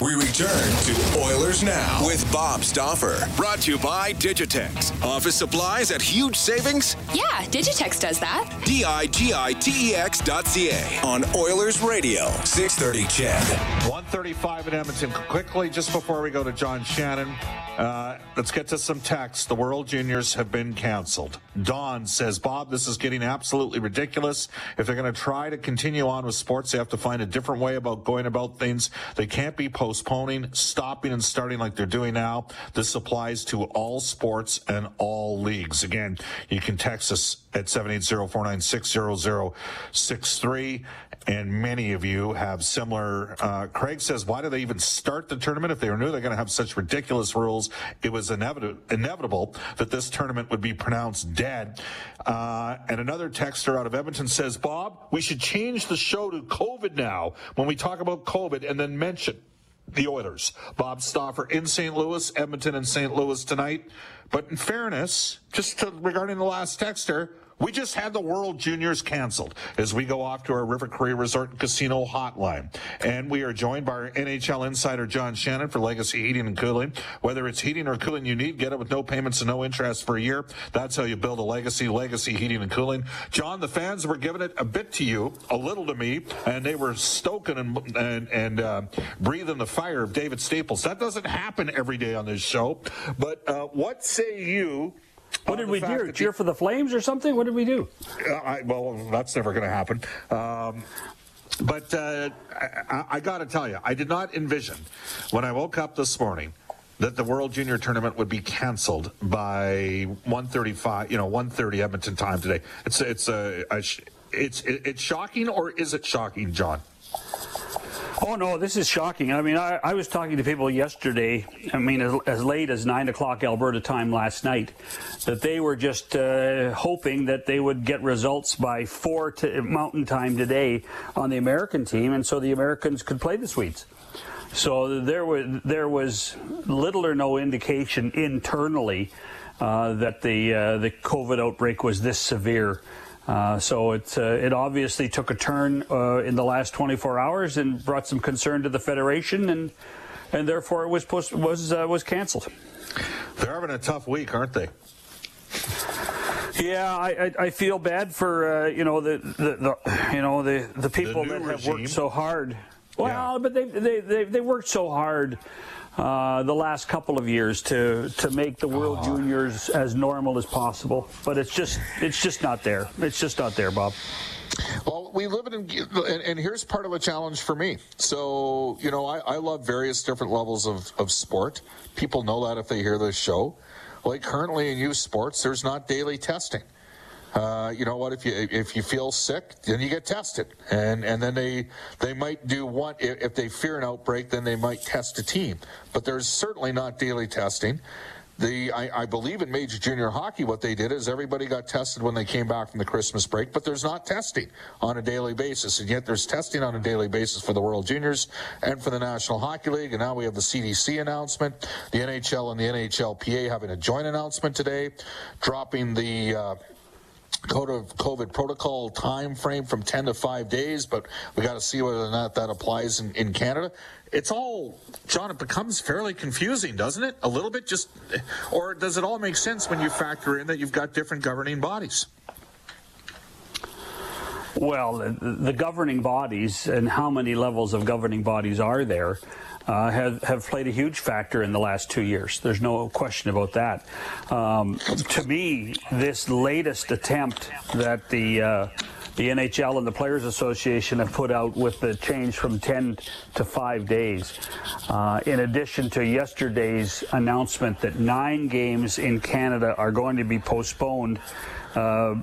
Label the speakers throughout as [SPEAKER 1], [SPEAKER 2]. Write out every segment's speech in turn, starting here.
[SPEAKER 1] We return to Oilers Now
[SPEAKER 2] with Bob Stauffer. Brought to you by Digitex. Office supplies at huge savings?
[SPEAKER 3] Yeah, Digitex does that.
[SPEAKER 2] D I G I T E X dot C A on Oilers Radio. 630 CHED.
[SPEAKER 4] 135 in Edmonton. Quickly, just before we go to John Shannon, uh, let's get to some text. The World Juniors have been canceled. Don says, Bob, this is getting absolutely ridiculous. If they're going to try to continue on with sports, they have to find a different way about going about things. They can't be postponing, stopping, and starting like they're doing now. This applies to all sports and all leagues. Again, you can text us at 780-496-0063 and many of you have similar uh, craig says why do they even start the tournament if they knew they're going to have such ridiculous rules it was inevitable, inevitable that this tournament would be pronounced dead uh, and another texter out of edmonton says bob we should change the show to covid now when we talk about covid and then mention the Oilers. Bob Stauffer in St. Louis, Edmonton and St. Louis tonight. But in fairness, just to, regarding the last texter, we just had the World Juniors canceled as we go off to our River Cree Resort and Casino hotline. And we are joined by our NHL insider, John Shannon, for Legacy Heating and Cooling. Whether it's heating or cooling you need, get it with no payments and no interest for a year. That's how you build a legacy, Legacy Heating and Cooling. John, the fans were giving it a bit to you, a little to me, and they were stoking and, and, and uh, breathing the fire of David Staples. That doesn't happen every day on this show. But uh, what say you?
[SPEAKER 5] What did we do? Cheer for the Flames or something? What did we do?
[SPEAKER 4] Uh, I, well, that's never going to happen. Um, but uh, I, I got to tell you, I did not envision when I woke up this morning that the World Junior Tournament would be canceled by 1:35, you know, 1:30 Edmonton time today. It's it's a, a it's it's shocking, or is it shocking, John?
[SPEAKER 5] Oh no, this is shocking. I mean, I, I was talking to people yesterday. I mean, as, as, late as nine o'clock Alberta time last night, that they were just uh, hoping that they would get results by four Mountain Time today on the American team, and so the Americans could play the Swedes. So there was there was little or no indication internally uh, that the uh, the COVID outbreak was this severe. Uh, so it uh, it obviously took a turn uh, in the last 24 hours and brought some concern to the federation, and and therefore it was post- was uh, was canceled.
[SPEAKER 4] They're having a tough week, aren't they?
[SPEAKER 5] Yeah, I, I, I feel bad for uh, you know the, the, the, you know the the people
[SPEAKER 4] the
[SPEAKER 5] that have worked so hard. Well,
[SPEAKER 4] Yeah.
[SPEAKER 5] but they they they they worked so hard. Uh, the last couple of years to to make the World
[SPEAKER 4] Oh.
[SPEAKER 5] Juniors as normal as possible, but it's just it's just not there. It's just not there, Bob.
[SPEAKER 6] Well, we live in, and, and here's part of a challenge for me. So, you know, I, I love various different levels of, of sport. People know that if they hear this show. Like currently in youth sports, there's not daily testing. Uh, you know what? If you if you feel sick, then you get tested, and and then they they might do if if they fear an outbreak, then they might test a team. But there's certainly not daily testing. The I, I believe in major junior hockey, what they did is everybody got tested when they came back from the Christmas break, but there's not testing on a daily basis, and yet there's testing on a daily basis for the World Juniors and for the National Hockey League, and now we have the CDC announcement, the NHL and the NHLPA having a joint announcement today, dropping the. Uh, COVID protocol time frame from 10 to 5 days, but we got to see whether or not that applies in, in Canada. It's all, John, it becomes fairly confusing, doesn't it? A little bit just, or does it all make sense when you factor in that you've got different governing bodies?
[SPEAKER 5] Well, the, governing bodies and how many levels of governing bodies are there uh, have, have played a huge factor in the last two years. There's no question about that. Um, to me, this latest attempt that the uh, the NHL and the Players Association have put out with the change from 10 to 5 days, uh, in addition to yesterday's announcement that nine games in Canada are going to be postponed uh,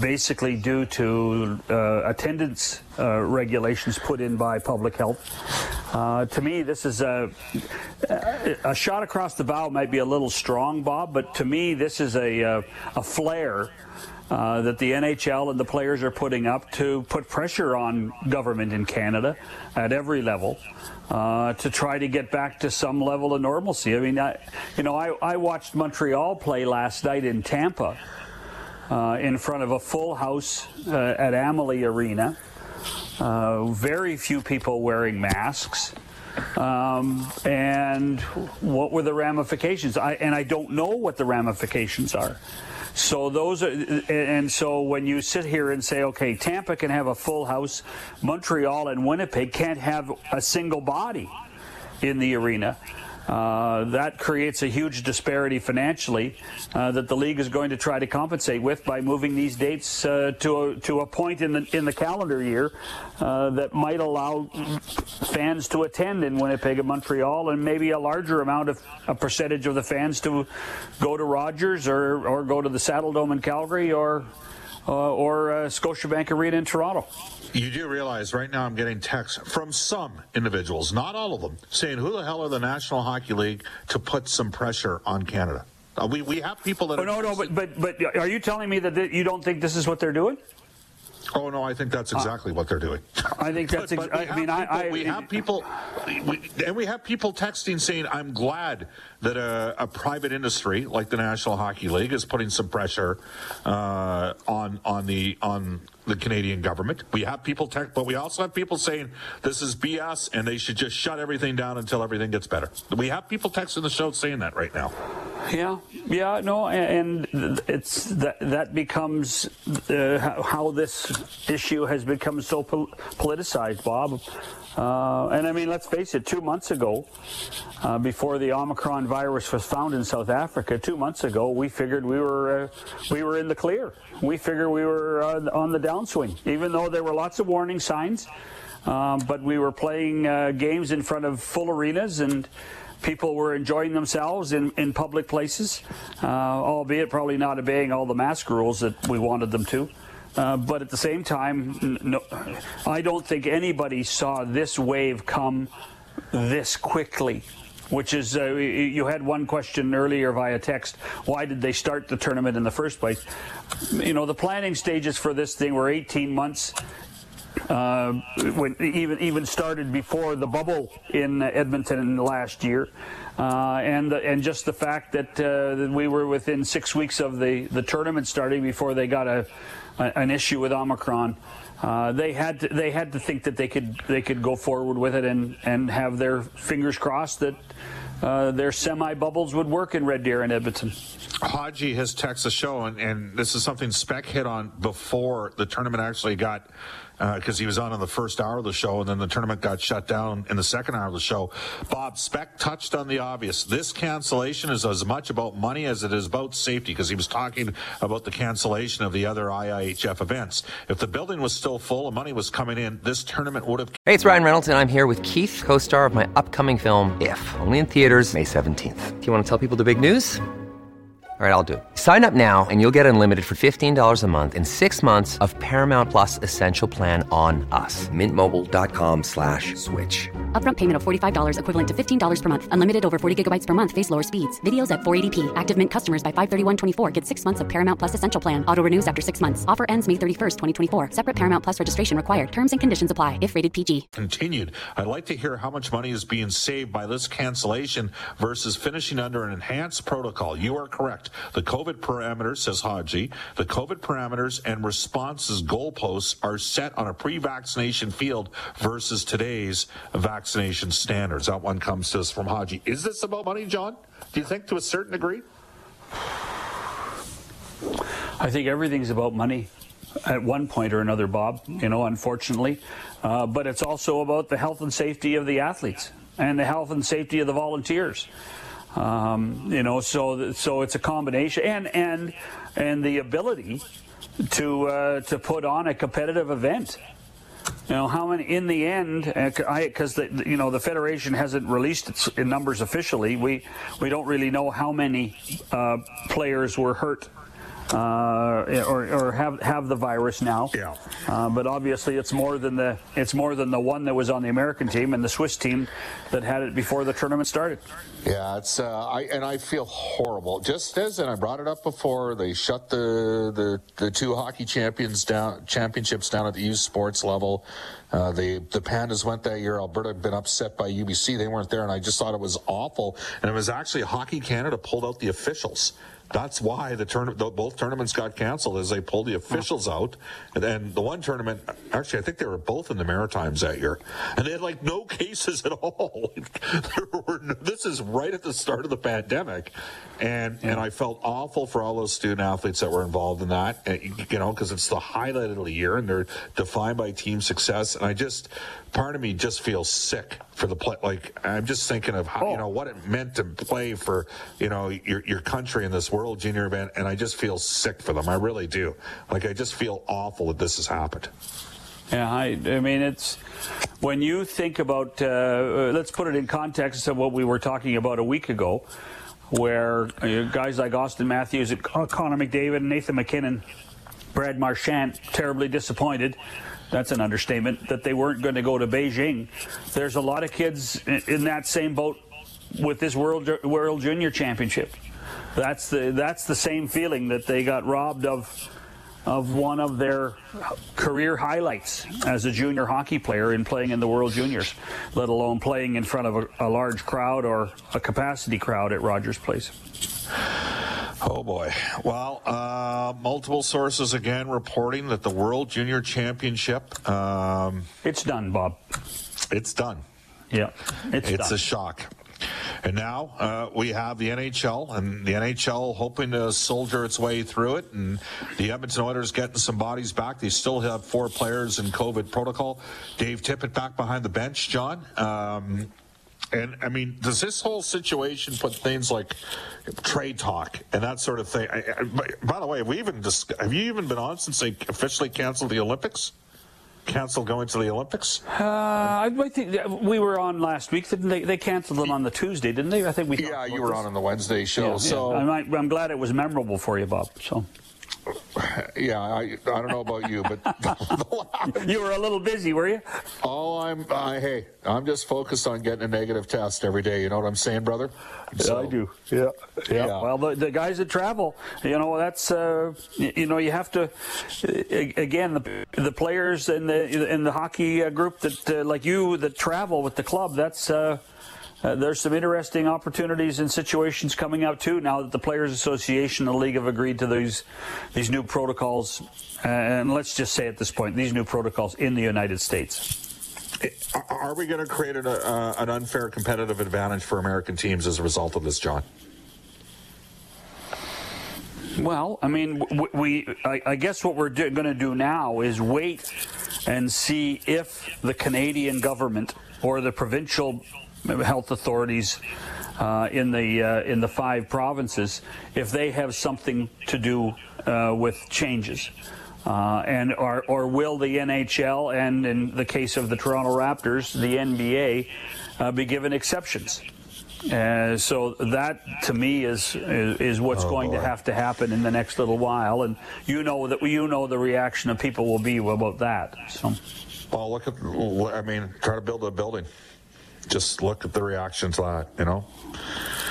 [SPEAKER 5] basically due to uh, attendance uh, regulations put in by public health. Uh, to me, this is a, a shot across the bow might be a little strong, Bob, but to me, this is a, a, a flare. Uh, that the NHL and the players are putting up to put pressure on government in Canada at every level uh, to try to get back to some level of normalcy. I mean, I, you know, I, I watched Montreal play last night in Tampa uh, in front of a full house uh, at Amalie Arena. Uh, very few people wearing masks. Um, and what were the ramifications? I, and I don't know what the ramifications are. So those are, and so when you sit here and say, okay, Tampa can have a full house, Montreal and Winnipeg can't have a single body in the arena. Uh, that creates a huge disparity financially uh, that the league is going to try to compensate with by moving these dates uh, to a, to a point in the in the calendar year uh, that might allow fans to attend in Winnipeg and Montreal, and maybe a larger amount of a percentage of the fans to go to Rogers or or go to the Saddledome in Calgary or or uh, Scotiabank Arena in Toronto.
[SPEAKER 4] You do realize right now I'm getting texts from some individuals, not all of them, saying, "Who the hell are the National Hockey League to put some pressure on Canada?" Uh, we we have people that.
[SPEAKER 5] Oh, no, no, but but but are you telling me that th- you don't think this is what they're doing?
[SPEAKER 4] Oh no, I think that's exactly uh, what they're doing.
[SPEAKER 5] I think that's. Ex- I mean,
[SPEAKER 4] people,
[SPEAKER 5] I, I,
[SPEAKER 4] we have people, we, and we have people texting saying, "I'm glad that a, a, private industry like the National Hockey League is putting some pressure uh, on on the on the Canadian government. We have people text, but we also have people saying this is BS and they should just shut everything down until everything gets better. We have people texting the show saying that right now.
[SPEAKER 5] Yeah, yeah, no, and it's that that becomes uh, how this issue has become so pol- politicized, Bob. Uh, and I mean, let's face it, two months ago, uh, before the Omicron virus was found in South Africa, two months ago, we figured we were uh, we were in the clear. We figured we were uh, on the downswing, even though there were lots of warning signs. Um, but we were playing uh, games in front of full arenas and people were enjoying themselves in, in public places, uh, albeit probably not obeying all the mask rules that we wanted them to. Uh, but at the same time, no, I don't think anybody saw this wave come this quickly. Which is, uh, you had one question earlier via text. Why did they start the tournament in the first place? You know, the planning stages for this thing were 18 months. Uh, when even even started before the bubble in Edmonton last year, uh, and and just the fact that, uh, that we were within six weeks of the the tournament starting before they got a an issue with Omicron. Uh, they had to, they had to think that they could they could go forward with it and, and have their fingers crossed that uh, their semi bubbles would work in Red Deer and Edmonton.
[SPEAKER 4] Haji has texted the show, and, and this is something Spec hit on before the tournament actually got because uh, he was on in the first hour of the show, and then the tournament got shut down in the second hour of the show. Bob Spec touched on the obvious. This cancellation is as much about money as it is about safety, because he was talking about the cancellation of the other IIHF events. If the building was still full and money was coming in, this tournament would have.
[SPEAKER 7] Hey, it's Ryan Reynolds, and I'm here with Keith, co-star of my upcoming film If, only in theaters May 17th. Do you want to tell people the big news? All right, I'll do it. Sign up now and you'll get unlimited for $15 a month in six months of Paramount Plus Essential Plan on us. Mintmobile.com slash switch.
[SPEAKER 8] Upfront payment of $45 equivalent to $15 per month. Unlimited over 40 gigabytes per month. Face lower speeds. Videos at 480p. Active Mint customers by 531.24 get six months of Paramount Plus Essential Plan. Auto renews after six months. Offer ends May 31st, 2024. Separate Paramount Plus registration required. Terms and conditions apply if rated PG.
[SPEAKER 4] Continued. I'd like to hear how much money is being saved by this cancellation versus finishing under an enhanced protocol. You are correct. The COVID parameters, says Haji. The COVID parameters and responses goalposts are set on a pre-vaccination field versus today's vaccination standards. That one comes to us from Haji. Is this about money, John? Do you think to a certain degree?
[SPEAKER 5] I think everything's about money at one point or another, Bob, you know, unfortunately. Uh, but it's also about the health and safety of the athletes and the health and safety of the volunteers. Um, you know, so so it's a combination, and and and the ability to uh, to put on a competitive event. You know how many in the end, because the you know the federation hasn't released its numbers officially. We we don't really know how many uh, players were hurt uh, or, or have have the virus now.
[SPEAKER 4] Yeah.
[SPEAKER 5] Uh, but obviously, it's more than the it's more than the one that was on the American team and the Swiss team that had it before the tournament started.
[SPEAKER 6] Yeah, it's uh, I and I feel horrible. Just as and I brought it up before, they shut the the, the two hockey champions down championships down at the youth sports level. Uh, the the Pandas went that year. Alberta had been upset by UBC; they weren't there, and I just thought it was awful. And it was actually Hockey Canada pulled out the officials that's why the both tournaments got canceled as they pulled the officials out. And then the one tournament, actually, I think they were both in the Maritimes that year, and they had like no cases at all. no, this is right at the start of the pandemic, and and I felt awful for all those student athletes that were involved in that. Eh, you know, because it's the highlight of the year, and they're defined by team success. And I just, part of me just feels sick for the play. Like I'm just thinking of how, oh. you know what it meant to play for you know your your country in this World Junior event, and I just feel sick for them. I really do. Like I just feel awful that this has happened.
[SPEAKER 5] Yeah, I, I mean, it's when you think about, uh, let's put it in context of what we were talking about a week ago, where uh, guys like Auston Matthews, Connor McDavid, Nathan MacKinnon, Brad Marchand, terribly disappointed that's an understatement, that they weren't going to go to Beijing. There's a lot of kids in that same boat with this World World Junior Championship. That's the that's the same feeling that they got robbed of of one of their career highlights as a junior hockey player in playing in the World Juniors, let alone playing in front of a, a large crowd or a capacity crowd at Rogers Place.
[SPEAKER 4] Oh boy. Well, uh, multiple sources again reporting that the World Junior Championship. Um,
[SPEAKER 5] it's done, Bob.
[SPEAKER 4] It's done.
[SPEAKER 5] Yeah,
[SPEAKER 4] it's, it's a shock. And now uh, we have the NHL, and the NHL hoping to soldier its way through it. And the Edmonton Oilers getting some bodies back. They still have four players in COVID protocol. Dave Tippett back behind the bench, John. Um, and I mean, does this whole situation put things like trade talk and that sort of thing? I, I, by the way, have we even dis- have you even been on since they officially canceled the Olympics? Canceled going to the Olympics?
[SPEAKER 5] Uh, I think we were on last week. Didn't they? They canceled them on the Tuesday, didn't they? I think we.
[SPEAKER 6] Yeah, you were this. on on the Wednesday show. Yeah, so
[SPEAKER 5] yeah. I'm, I'm glad it was memorable for you, Bob. So.
[SPEAKER 6] Yeah, I, I don't know about you, but
[SPEAKER 5] you were a little busy, were you?
[SPEAKER 6] Oh, I'm. I, hey, I'm just focused on getting a negative test every day. You know what I'm saying, brother?
[SPEAKER 5] So, yeah, I do. Yeah. yeah. yeah. Well, the, the, guys that travel, you know, that's uh, you know, you have to. Again, the the players in the in the hockey uh, group that uh, like you that travel with the club, that's. Uh, uh, there's some interesting opportunities and situations coming out too now that the Players Association and the league have agreed to these these new protocols. Uh, and let's just say at this point, these new protocols in the United States.
[SPEAKER 4] Are we going to create an, uh, an unfair competitive advantage for American teams as a result of this, John?
[SPEAKER 5] Well, I mean, we, I, I guess what we're going to do now is wait and see if the Canadian government or the provincial health authorities uh, in the uh, in the five provinces if they have something to do uh, with changes. Uh, and or, or will the NHL and in the case of the Toronto Raptors, the NBA, uh, be given exceptions? Uh, so that to me is is, is what's oh, going boy. to have to happen in the next little while, and you know that you know the reaction of people will be about that. So,
[SPEAKER 4] well, look at I mean, try to build a building just look at the reaction to that. You know.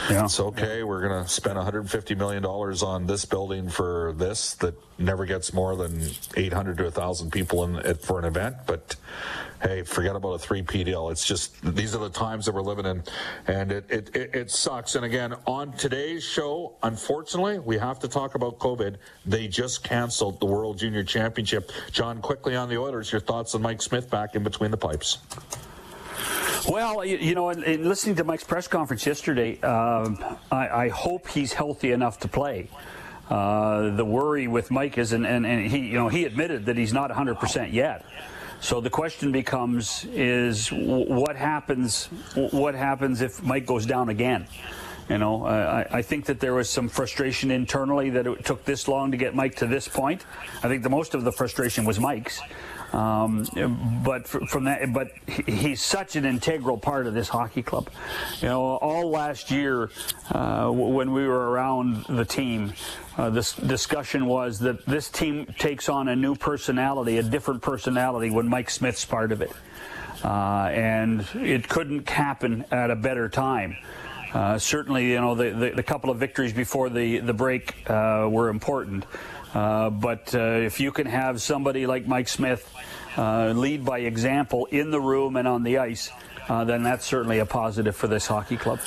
[SPEAKER 5] Yeah.
[SPEAKER 4] It's okay. We're going to spend 150 million dollars on this building for this that never gets more than 800 to 1,000 people in it for an event. But hey, forget about a three P deal. It's just these are the times that we're living in, and it, it it it sucks. And again, on today's show, unfortunately, we have to talk about COVID. They just canceled the World Junior Championship. John, quickly on the Oilers, your thoughts on Mike Smith back in between the pipes.
[SPEAKER 5] Well, you, you know, in, in, listening to Mike's press conference yesterday, um, I, I, hope he's healthy enough to play. Uh, the worry with Mike is, and, and, and, he, you know, he admitted that he's not 100% yet. So the question becomes: Is what happens? What happens if Mike goes down again? You know, I, I, think that there was some frustration internally that it took this long to get Mike to this point. I think the most of the frustration was Mike's. Um, but from that, but he's such an integral part of this hockey club. You know, all last year uh, when we were around the team, uh, this discussion was that this team takes on a new personality, a different personality when Mike Smith's part of it, uh, and it couldn't happen at a better time. Uh, certainly, you know, the, the, the, couple of victories before the, the break uh, were important. Uh, but uh, if you can have somebody like Mike Smith uh, lead by example in the room and on the ice, uh, then that's certainly a positive for this hockey club.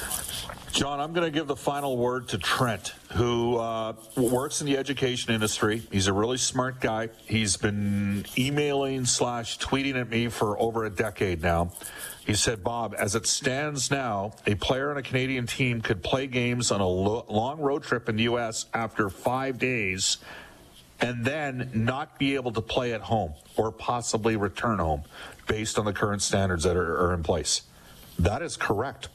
[SPEAKER 4] John, I'm going to give the final word to Trent, who uh, works in the education industry. He's a really smart guy. He's been emailing slash tweeting at me for over a decade now. He said, Bob, as it stands now, a player on a Canadian team could play games on a lo- long road trip in the U.S. after five days and then not be able to play at home or possibly return home based on the current standards that are, are in place. That is correct.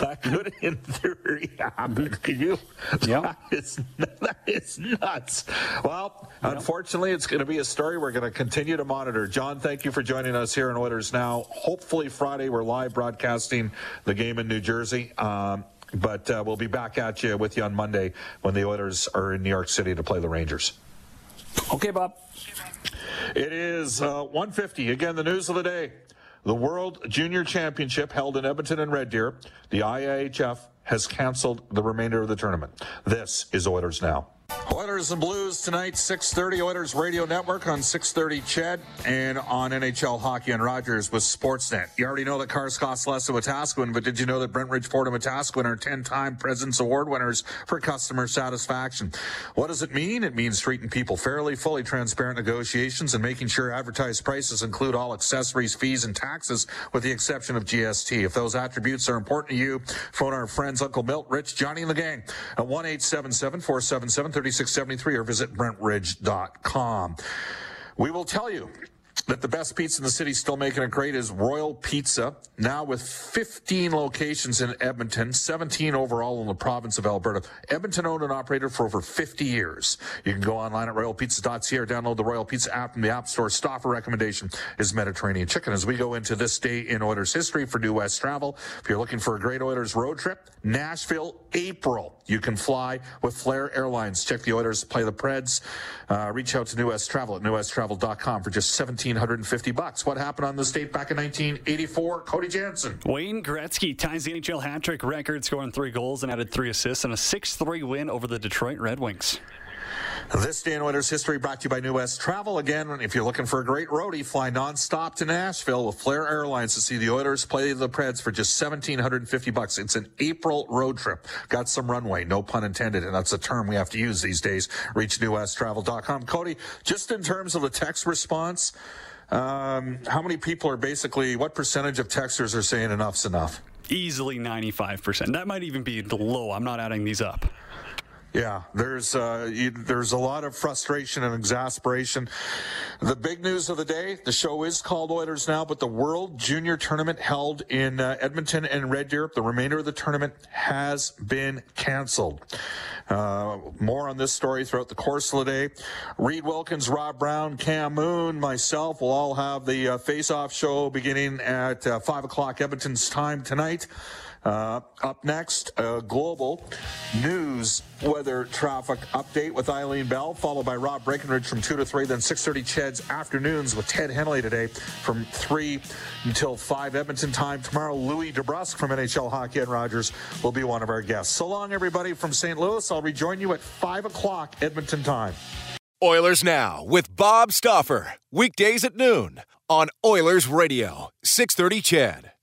[SPEAKER 4] That could, in theory, happen. Could you?
[SPEAKER 5] Yeah.
[SPEAKER 4] That is, that is nuts. Well, yep. unfortunately, it's going to be a story we're going to continue to monitor. John, thank you for joining us here in Oilers Now. Hopefully, Friday, we're live broadcasting the game in New Jersey. Um, but uh, we'll be back at you with you on Monday when the Oilers are in New York City to play the Rangers.
[SPEAKER 5] Okay, Bob.
[SPEAKER 4] It is uh, 150. Again, the news of the day. The World Junior Championship held in Edmonton and Red Deer. The IIHF has canceled the remainder of the tournament. This is Oilers Now. Oilers and Blues tonight, 6.30 Oilers Radio Network on 6.30 CHED and on NHL Hockey and Rogers with Sportsnet. You already know that cars cost less at Wetaskiwin, but did you know that Brentridge Ford and Wetaskiwin are 10-time President's Award winners for customer satisfaction? What does it mean? It means treating people fairly, fully transparent negotiations, and making sure advertised prices include all accessories, fees, and taxes with the exception of GST. If those attributes are important to you, phone our friends Uncle Milt, Rich, Johnny, and the gang at 1-877-477 3673 or visit brentridge.com. We will tell you that the best pizza in the city still making it great is Royal Pizza, now with 15 locations in Edmonton, 17 overall in the province of Alberta. Edmonton owned and operated for over 50 years. You can go online at royalpizza.ca or download the Royal Pizza app from the App Store. Stauffer recommendation is Mediterranean chicken. As we go into this day in Oilers history for New West Travel, if you're looking for a great Oilers road trip, Nashville, April. You can fly with Flair Airlines. Check the Oilers, play the Preds. Uh, reach out to New West Travel at newwesttravel.com for just 1750 bucks. What happened on this date back in 1984? Cody Jansen.
[SPEAKER 9] Wayne Gretzky ties the NHL hat trick record, scoring three goals and added three assists in a 6 3 win over the Detroit Red Wings.
[SPEAKER 4] This day in Oilers history brought to you by New West Travel. Again, if you're looking for a great roadie, fly nonstop to Nashville with Flair Airlines to see the Oilers play the Preds for just 1750 bucks. It's an April road trip. Got some runway, no pun intended, and that's a term we have to use these days. Reach newwesttravel.com. Cody, just in terms of the text response, um, how many people are basically, what percentage of texters are saying enough's enough?
[SPEAKER 9] Easily 95%. That might even be the low. I'm not adding these up.
[SPEAKER 4] Yeah, there's uh, you, there's a lot of frustration and exasperation. The big news of the day: the show is called Oilers now, but the World Junior Tournament held in uh, Edmonton and Red Deer, the remainder of the tournament has been canceled. Uh, more on this story throughout the course of the day. Reid Wilkins, Rob Brown, Cam Moon, myself will all have the uh, face-off show beginning at uh, five o'clock Edmonton's time tonight. Uh, up next, a global news weather traffic update with Eileen Bell, followed by Rob Breckenridge from 2 to 3, then 6.30 Ched's afternoons with Ted Henley today from 3 until 5 Edmonton time. Tomorrow, Louie DeBrusk from NHL Hockey and Rogers will be one of our guests. So long, everybody from St. Louis. I'll rejoin you at 5 o'clock Edmonton time.
[SPEAKER 2] Oilers Now with Bob Stauffer. Weekdays at noon on Oilers Radio, 630 CHED.